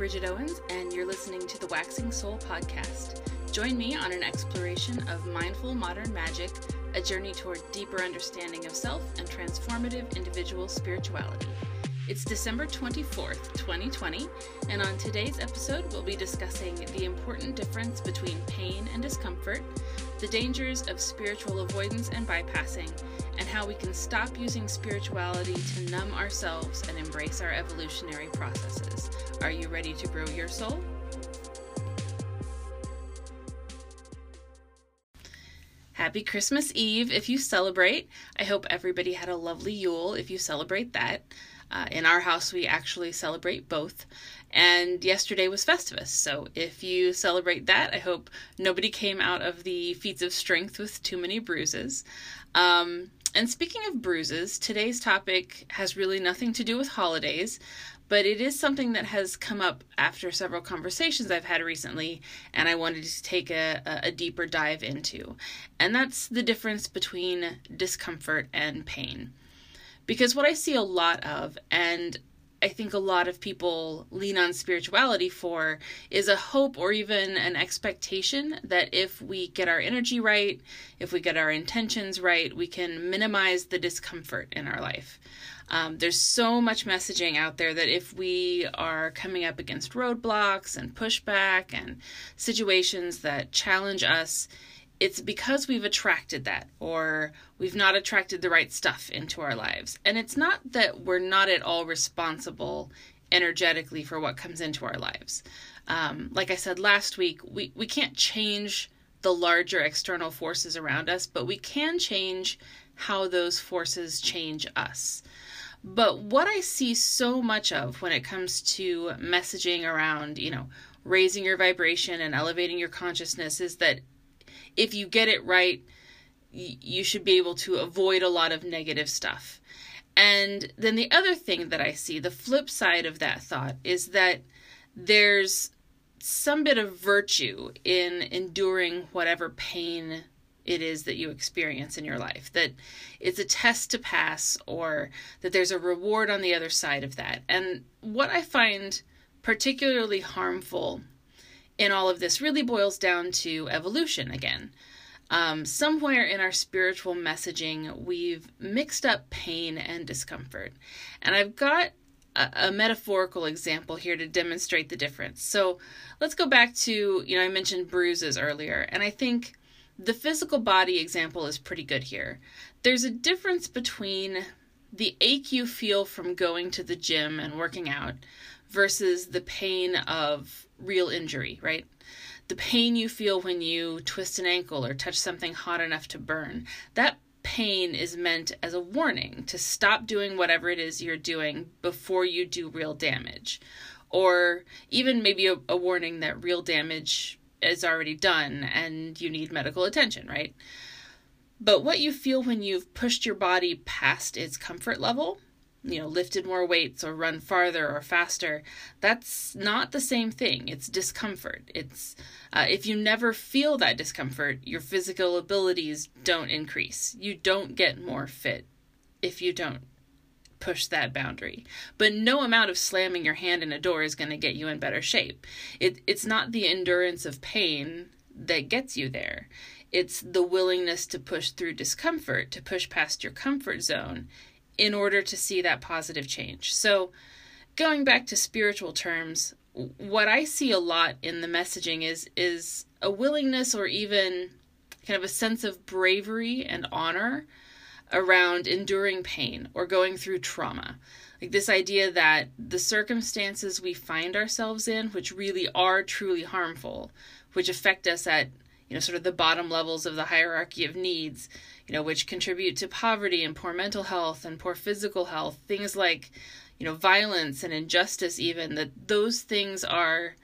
Bridget Owens, and you're listening to the Waxing Soul podcast. Join me on an exploration of mindful modern magic, a journey toward deeper understanding of self and transformative individual spirituality. It's December 24th, 2020, and on today's episode, we'll be discussing the important difference between pain and discomfort, the dangers of spiritual avoidance and bypassing, and how we can stop using spirituality to numb ourselves and embrace our evolutionary processes. Are you ready to grow your soul? Happy Christmas Eve if you celebrate. I hope everybody had a lovely Yule if you celebrate that. Uh, in our house, we actually celebrate both. And yesterday was Festivus. So if you celebrate that, I hope nobody came out of the feats of strength with too many bruises. Um, and speaking of bruises, today's topic has really nothing to do with holidays, but it is something that has come up after several conversations I've had recently, and I wanted to take a, a deeper dive into. And that's the difference between discomfort and pain. Because what I see a lot of, and I think a lot of people lean on spirituality for is a hope or even an expectation that if we get our energy right, if we get our intentions right, we can minimize the discomfort in our life. Um, there's so much messaging out there that if we are coming up against roadblocks and pushback and situations that challenge us, it's because we've attracted that or we've not attracted the right stuff into our lives. And it's not that we're not at all responsible energetically for what comes into our lives. Um, like I said last week, we, we can't change the larger external forces around us, but we can change how those forces change us. But what I see so much of when it comes to messaging around, you know, raising your vibration and elevating your consciousness is that if you get it right, you should be able to avoid a lot of negative stuff. And then the other thing that I see, the flip side of that thought, is that there's some bit of virtue in enduring whatever pain it is that you experience in your life. That it's a test to pass, or that there's a reward on the other side of that. And what I find particularly harmful in all of this really boils down to evolution again. Um, somewhere in our spiritual messaging, we've mixed up pain and discomfort. And I've got a, a, metaphorical example here to demonstrate the difference. So let's go back to, you know, I mentioned bruises earlier, and I think the physical body example is pretty good here. There's a difference between the ache you feel from going to the gym and working out versus the pain of real injury, right? The pain you feel when you twist an ankle or touch something hot enough to burn. That pain is meant as a warning to stop doing whatever it is you're doing before you do real damage. Or even maybe a, a warning that real damage is already done and you need medical attention, right? But what you feel when you've pushed your body past its comfort level you know, lifted more weights or run farther or faster. That's not the same thing. It's discomfort. It's uh, if you never feel that discomfort, your physical abilities don't increase. You don't get more fit if you don't push that boundary. But no amount of slamming your hand in a door is going to get you in better shape. It, it's not the endurance of pain that gets you there. It's the willingness to push through discomfort, to push past your comfort zone in order to see that positive change. So, going back to spiritual terms, what I see a lot in the messaging is is a willingness or even kind of a sense of bravery and honor around enduring pain or going through trauma. Like this idea that the circumstances we find ourselves in, which really are truly harmful, which affect us at, you know, sort of the bottom levels of the hierarchy of needs, you know, which contribute to poverty and poor mental health and poor physical health, things like, you know, violence and injustice, even, that those things are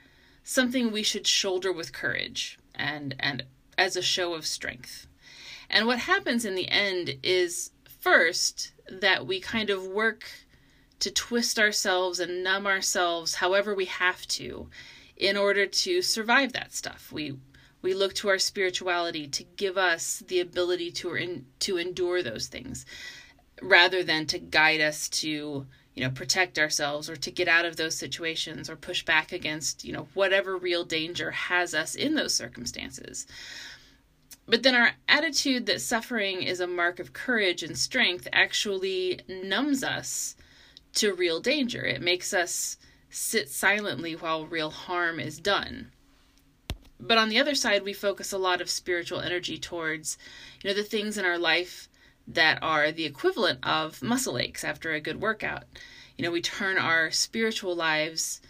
something we should shoulder with courage and, and as a show of strength. And what happens in the end is first that we kind of work to twist ourselves and numb ourselves however we have to in order to survive that stuff. We we look to our spirituality to give us the ability to to endure those things rather than to guide us to you know, protect ourselves or to get out of those situations or push back against, you know, whatever real danger has us in those circumstances. But then our attitude that suffering is a mark of courage and strength actually numbs us to real danger. It makes us sit silently while real harm is done. But on the other side, we focus a lot of spiritual energy towards, you know, the things in our life that are the equivalent of muscle aches after a good workout. You know, we turn our spiritual lives,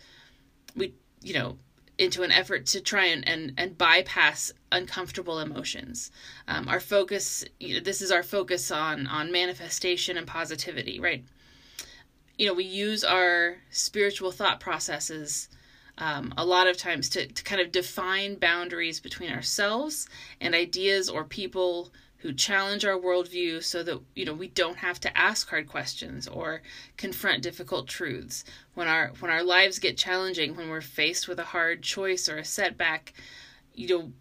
we, you know, into an effort to try and, and, and bypass uncomfortable emotions. Um, our focus, you know, this is our focus on, on manifestation and positivity, right? You know, we use our spiritual thought processes um, a lot of times to, to kind of define boundaries between ourselves and ideas or people who challenge our worldview so that you know we don't have to ask hard questions or confront difficult truths. When our when our lives get challenging when we're faced with a hard choice or a setback you know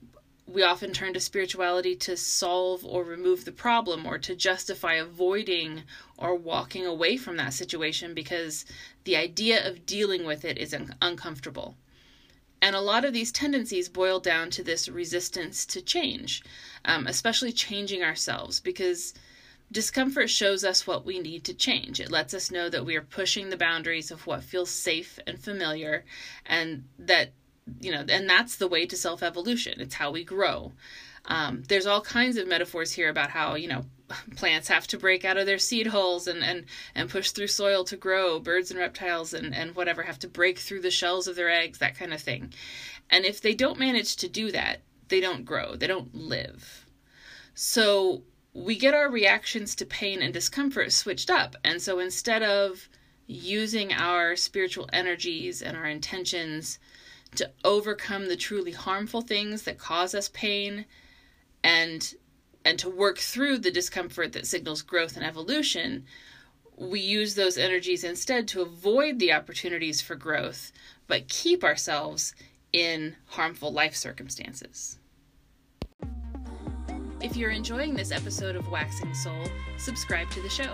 we often turn to spirituality to solve or remove the problem or to justify avoiding or walking away from that situation because the idea of dealing with it is un- uncomfortable and a lot of these tendencies boil down to this resistance to change, um, especially changing ourselves, because discomfort shows us what we need to change. It lets us know that we are pushing the boundaries of what feels safe and familiar, and that, you know, and that's the way to self evolution. It's how we grow. Um, there's all kinds of metaphors here about how, you know, plants have to break out of their seed holes and, and, and push through soil to grow. Birds and reptiles and, and whatever have to break through the shells of their eggs, that kind of thing. And if they don't manage to do that, they don't grow, they don't live. So we get our reactions to pain and discomfort switched up. And so instead of using our spiritual energies and our intentions to overcome the truly harmful things that cause us pain and and to work through the discomfort that signals growth and evolution, we use those energies instead to avoid the opportunities for growth, but keep ourselves in harmful life circumstances. If you're enjoying this episode of Waxing Soul, subscribe to the show.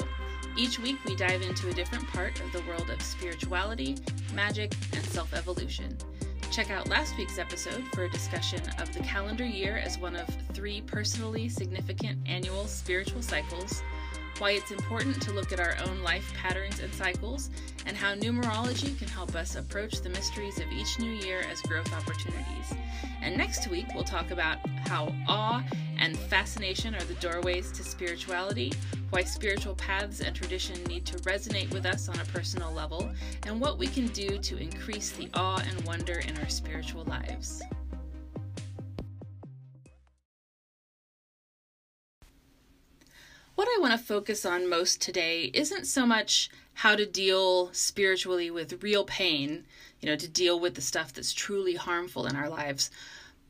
Each week, we dive into a different part of the world of spirituality, magic, and self evolution. Check out last week's episode for a discussion of the calendar year as one of three personally significant annual spiritual cycles, why it's important to look at our own life patterns and cycles, and how numerology can help us approach the mysteries of each new year as growth opportunities. And next week, we'll talk about how awe and fascination are the doorways to spirituality, why spiritual paths and tradition need to resonate with us on a personal level, and what we can do to increase the awe and wonder in our spiritual lives. What I want to focus on most today isn't so much how to deal spiritually with real pain, you know, to deal with the stuff that's truly harmful in our lives,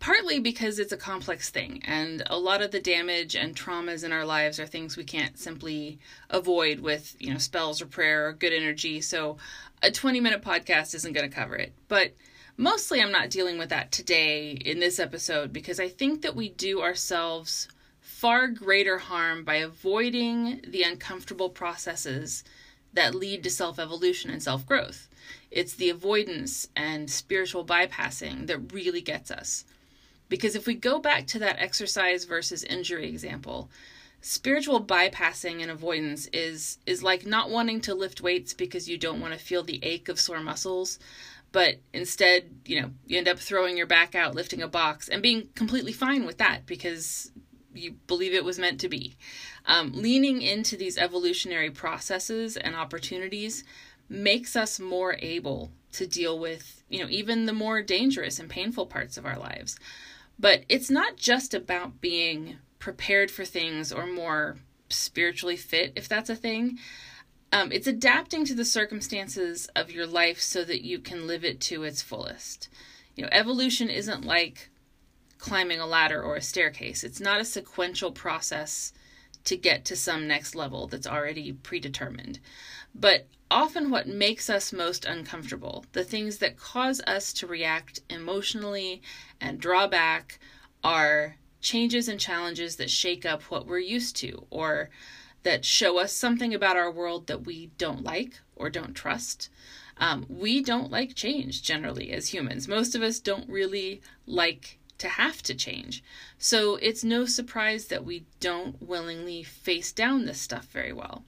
partly because it's a complex thing and a lot of the damage and traumas in our lives are things we can't simply avoid with you know spells or prayer or good energy so a 20 minute podcast isn't going to cover it. But mostly i'm not dealing with that today in this episode because i think that we do ourselves far greater harm by avoiding the uncomfortable processes that lead to self evolution and self growth. It's the avoidance and spiritual bypassing that really gets us. Because if we go back to that exercise versus injury example, spiritual bypassing and avoidance is is like not wanting to lift weights because you don't want to feel the ache of sore muscles, but instead, you know, you end up throwing your back out lifting a box and being completely fine with that because you believe it was meant to be. Um, leaning into these evolutionary processes and opportunities makes us more able to deal with, you know, even the more dangerous and painful parts of our lives. But it's not just about being prepared for things or more spiritually fit, if that's a thing. Um, it's adapting to the circumstances of your life so that you can live it to its fullest. You know, evolution isn't like climbing a ladder or a staircase, it's not a sequential process to get to some next level that's already predetermined. But often, what makes us most uncomfortable, the things that cause us to react emotionally and draw back, are changes and challenges that shake up what we're used to, or that show us something about our world that we don't like or don't trust. Um, we don't like change generally as humans. Most of us don't really like to have to change. So it's no surprise that we don't willingly face down this stuff very well.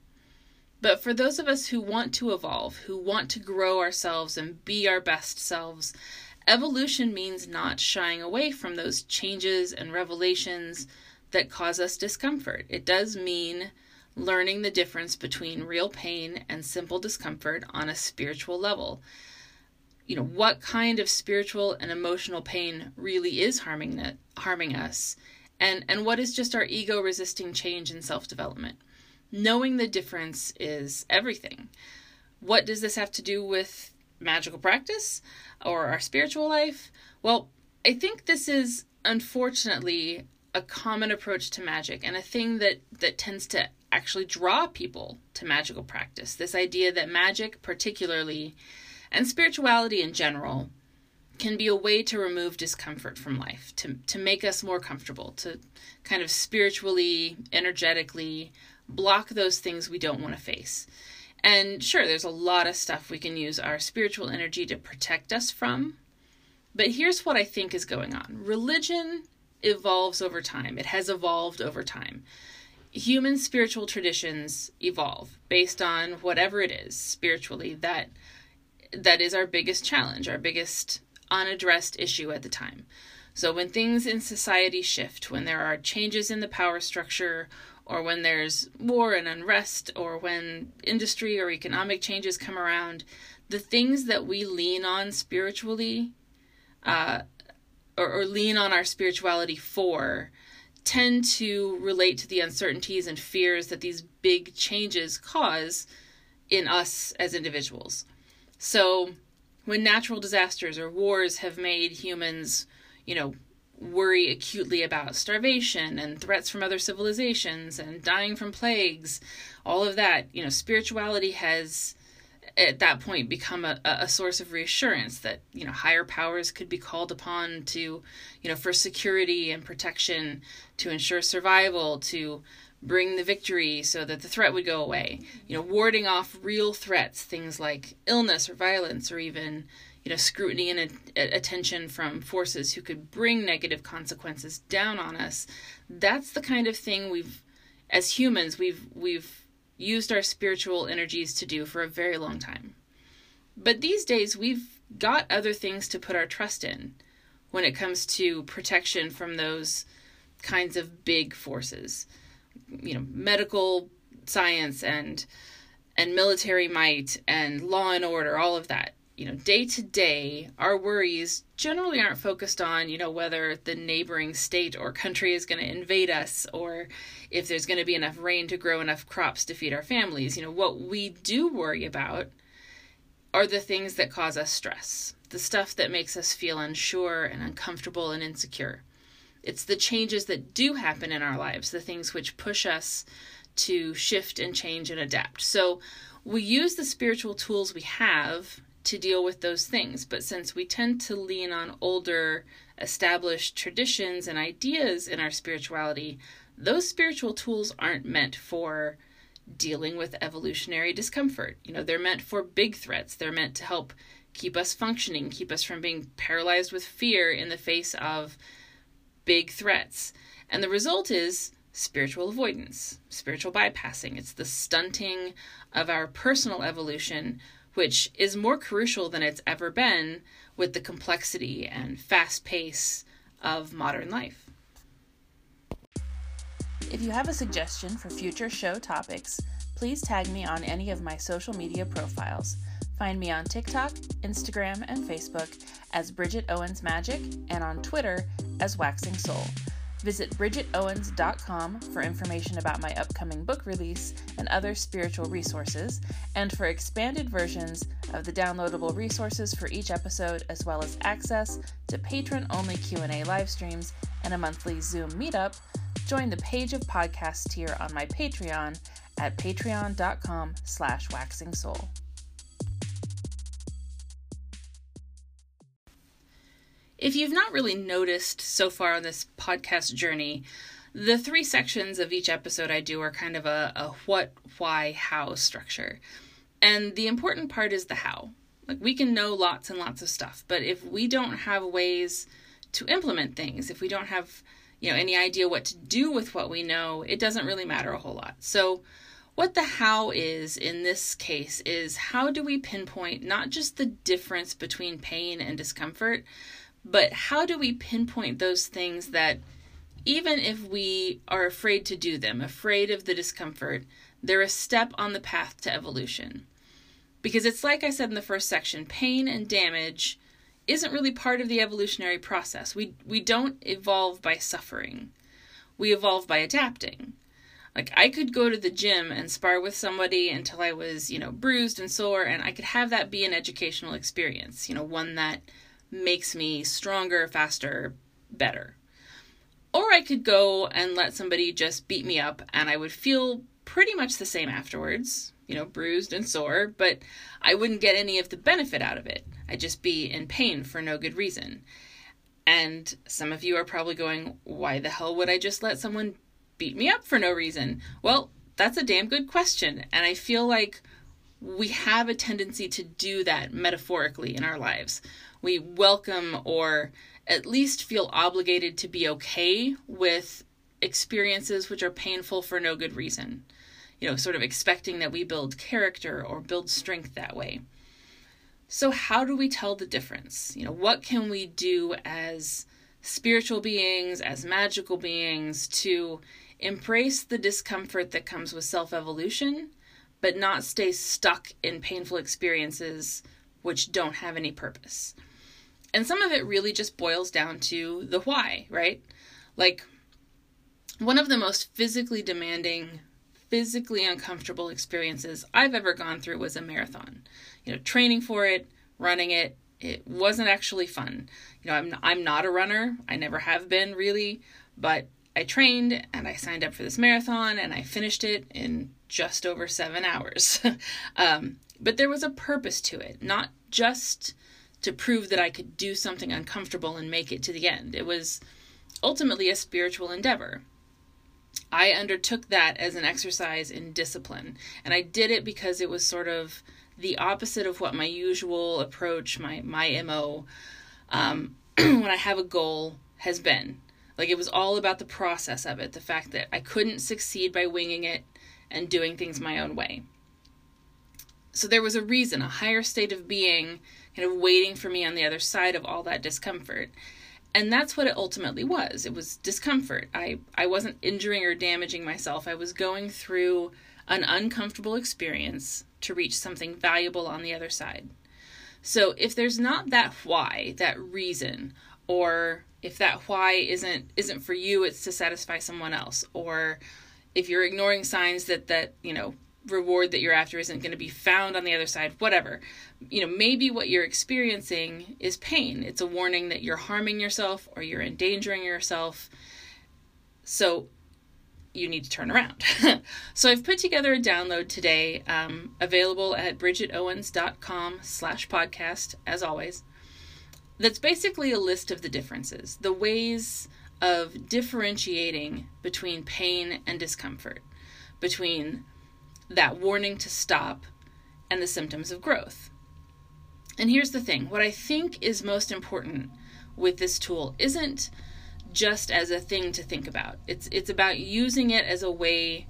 But for those of us who want to evolve, who want to grow ourselves and be our best selves, evolution means not shying away from those changes and revelations that cause us discomfort. It does mean learning the difference between real pain and simple discomfort on a spiritual level. You know, what kind of spiritual and emotional pain really is harming that, harming us and and what is just our ego resisting change and self-development knowing the difference is everything. What does this have to do with magical practice or our spiritual life? Well, I think this is unfortunately a common approach to magic and a thing that that tends to actually draw people to magical practice. This idea that magic particularly and spirituality in general can be a way to remove discomfort from life, to to make us more comfortable, to kind of spiritually, energetically block those things we don't want to face. And sure, there's a lot of stuff we can use our spiritual energy to protect us from. But here's what I think is going on religion evolves over time, it has evolved over time. Human spiritual traditions evolve based on whatever it is spiritually that that is our biggest challenge, our biggest unaddressed issue at the time. So when things in society shift, when there are changes in the power structure or when there's war and unrest, or when industry or economic changes come around, the things that we lean on spiritually, uh, or, or lean on our spirituality for, tend to relate to the uncertainties and fears that these big changes cause in us as individuals. So, when natural disasters or wars have made humans, you know, worry acutely about starvation and threats from other civilizations and dying from plagues, all of that, you know, spirituality has at that point become a, a source of reassurance that you know higher powers could be called upon to you know for security and protection to ensure survival to bring the victory so that the threat would go away. You know warding off real threats things like illness or violence or even you know scrutiny and a- attention from forces who could bring negative consequences down on us. That's the kind of thing we've as humans we've we've used our spiritual energies to do for a very long time. But these days we've got other things to put our trust in when it comes to protection from those kinds of big forces you know medical science and and military might and law and order all of that you know, day to day, our worries generally aren't focused on, you know, whether the neighboring state or country is going to invade us or if there's going to be enough rain to grow enough crops to feed our families. You know, what we do worry about are the things that cause us stress, the stuff that makes us feel unsure and uncomfortable and insecure. It's the changes that do happen in our lives, the things which push us to shift and change and adapt. So we use the spiritual tools we have to deal with those things. But since we tend to lean on older, established traditions and ideas in our spirituality, those spiritual tools aren't meant for dealing with evolutionary discomfort. You know, they're meant for big threats. They're meant to help keep us functioning, keep us from being paralyzed with fear in the face of big threats. And the result is spiritual avoidance, spiritual bypassing. It's the stunting of our personal evolution which is more crucial than it's ever been with the complexity and fast pace of modern life. If you have a suggestion for future show topics, please tag me on any of my social media profiles. Find me on TikTok, Instagram, and Facebook as Bridget Owens Magic and on Twitter as Waxing Soul. Visit BridgetOwens.com for information about my upcoming book release and other spiritual resources, and for expanded versions of the downloadable resources for each episode, as well as access to patron-only Q&A live streams and a monthly Zoom meetup. Join the Page of Podcast tier on my Patreon at patreon.com If you've not really noticed so far on this podcast journey, the three sections of each episode I do are kind of a, a what, why, how structure. And the important part is the how. Like we can know lots and lots of stuff, but if we don't have ways to implement things, if we don't have, you know, any idea what to do with what we know, it doesn't really matter a whole lot. So what the how is in this case is how do we pinpoint not just the difference between pain and discomfort, but how do we pinpoint those things that even if we are afraid to do them, afraid of the discomfort, they're a step on the path to evolution. Because it's like I said in the first section, pain and damage isn't really part of the evolutionary process. We we don't evolve by suffering. We evolve by adapting. Like I could go to the gym and spar with somebody until I was, you know, bruised and sore and I could have that be an educational experience, you know, one that makes me stronger, faster, better. Or I could go and let somebody just beat me up and I would feel pretty much the same afterwards, you know, bruised and sore, but I wouldn't get any of the benefit out of it. I'd just be in pain for no good reason. And some of you are probably going, why the hell would I just let someone beat me up for no reason? Well, that's a damn good question. And I feel like we have a tendency to do that metaphorically in our lives. We welcome or at least feel obligated to be okay with experiences which are painful for no good reason. You know, sort of expecting that we build character or build strength that way. So, how do we tell the difference? You know, what can we do as spiritual beings, as magical beings, to embrace the discomfort that comes with self evolution, but not stay stuck in painful experiences which don't have any purpose? And some of it really just boils down to the why, right? Like, one of the most physically demanding, physically uncomfortable experiences I've ever gone through was a marathon. You know, training for it, running it, it wasn't actually fun. You know, I'm I'm not a runner. I never have been really, but I trained and I signed up for this marathon and I finished it in just over 7 hours. um, but there was a purpose to it, not just to prove that I could do something uncomfortable and make it to the end. It was ultimately a spiritual endeavor. I undertook that as an exercise in discipline, and I did it because it was sort of the opposite of what my usual approach, my my mo, um, when I have a goal has been. Like it was all about the process of it, the fact that I couldn't succeed by winging it and doing things my own way. So there was a reason, a higher state of being kind of waiting for me on the other side of all that discomfort. And that's what it ultimately was. It was discomfort. I, I wasn't injuring or damaging myself. I was going through an uncomfortable experience to reach something valuable on the other side. So if there's not that why, that reason, or if that why isn't isn't for you, it's to satisfy someone else, or if you're ignoring signs that that, you know, reward that you're after isn't going to be found on the other side, whatever. You know, maybe what you're experiencing is pain. It's a warning that you're harming yourself or you're endangering yourself. So you need to turn around. so I've put together a download today, um, available at bridgetowens.com slash podcast, as always. That's basically a list of the differences, the ways of differentiating between pain and discomfort, between that warning to stop and the symptoms of growth. And here's the thing what I think is most important with this tool isn't just as a thing to think about. It's it's about using it as a way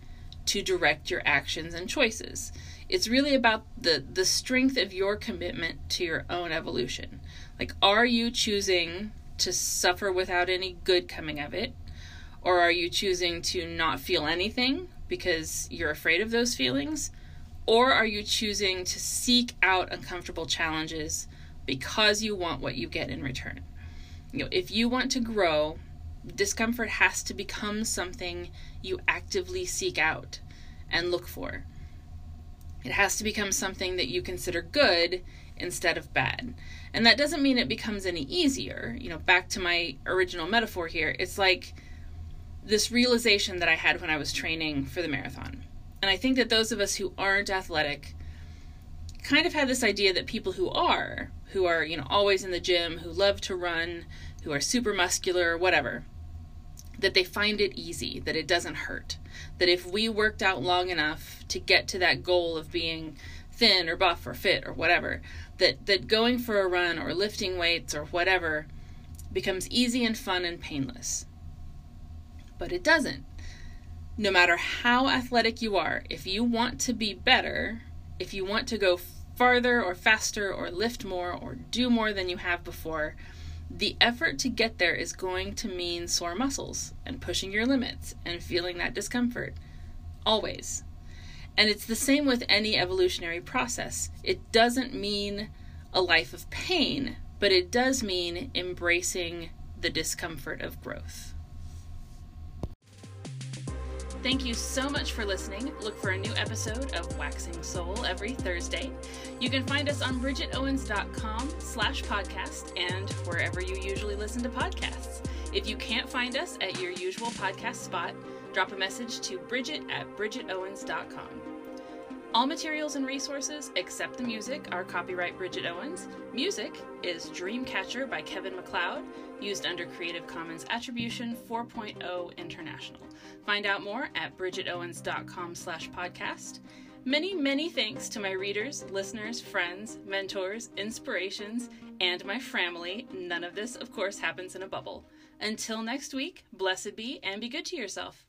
to direct your actions and choices. It's really about the the strength of your commitment to your own evolution. Like are you choosing to suffer without any good coming of it or are you choosing to not feel anything because you're afraid of those feelings? Or are you choosing to seek out uncomfortable challenges because you want what you get in return? You know, if you want to grow, discomfort has to become something you actively seek out and look for. It has to become something that you consider good instead of bad. And that doesn't mean it becomes any easier. You know, back to my original metaphor here, it's like this realization that I had when I was training for the marathon. And I think that those of us who aren't athletic kind of have this idea that people who are, who are, you know, always in the gym, who love to run, who are super muscular, whatever, that they find it easy, that it doesn't hurt. That if we worked out long enough to get to that goal of being thin or buff or fit or whatever, that, that going for a run or lifting weights or whatever becomes easy and fun and painless. But it doesn't. No matter how athletic you are, if you want to be better, if you want to go farther or faster or lift more or do more than you have before, the effort to get there is going to mean sore muscles and pushing your limits and feeling that discomfort. Always. And it's the same with any evolutionary process. It doesn't mean a life of pain, but it does mean embracing the discomfort of growth. Thank you so much for listening. Look for a new episode of Waxing Soul every Thursday. You can find us on bridgetowens.com slash podcast and wherever you usually listen to podcasts. If you can't find us at your usual podcast spot, drop a message to bridget at bridgetowens.com. All materials and resources, except the music, are copyright Bridget Owens. Music is Dreamcatcher by Kevin MacLeod, used under Creative Commons Attribution 4.0 International. Find out more at bridgetowens.com slash podcast. Many, many thanks to my readers, listeners, friends, mentors, inspirations, and my family. None of this, of course, happens in a bubble. Until next week, blessed be and be good to yourself.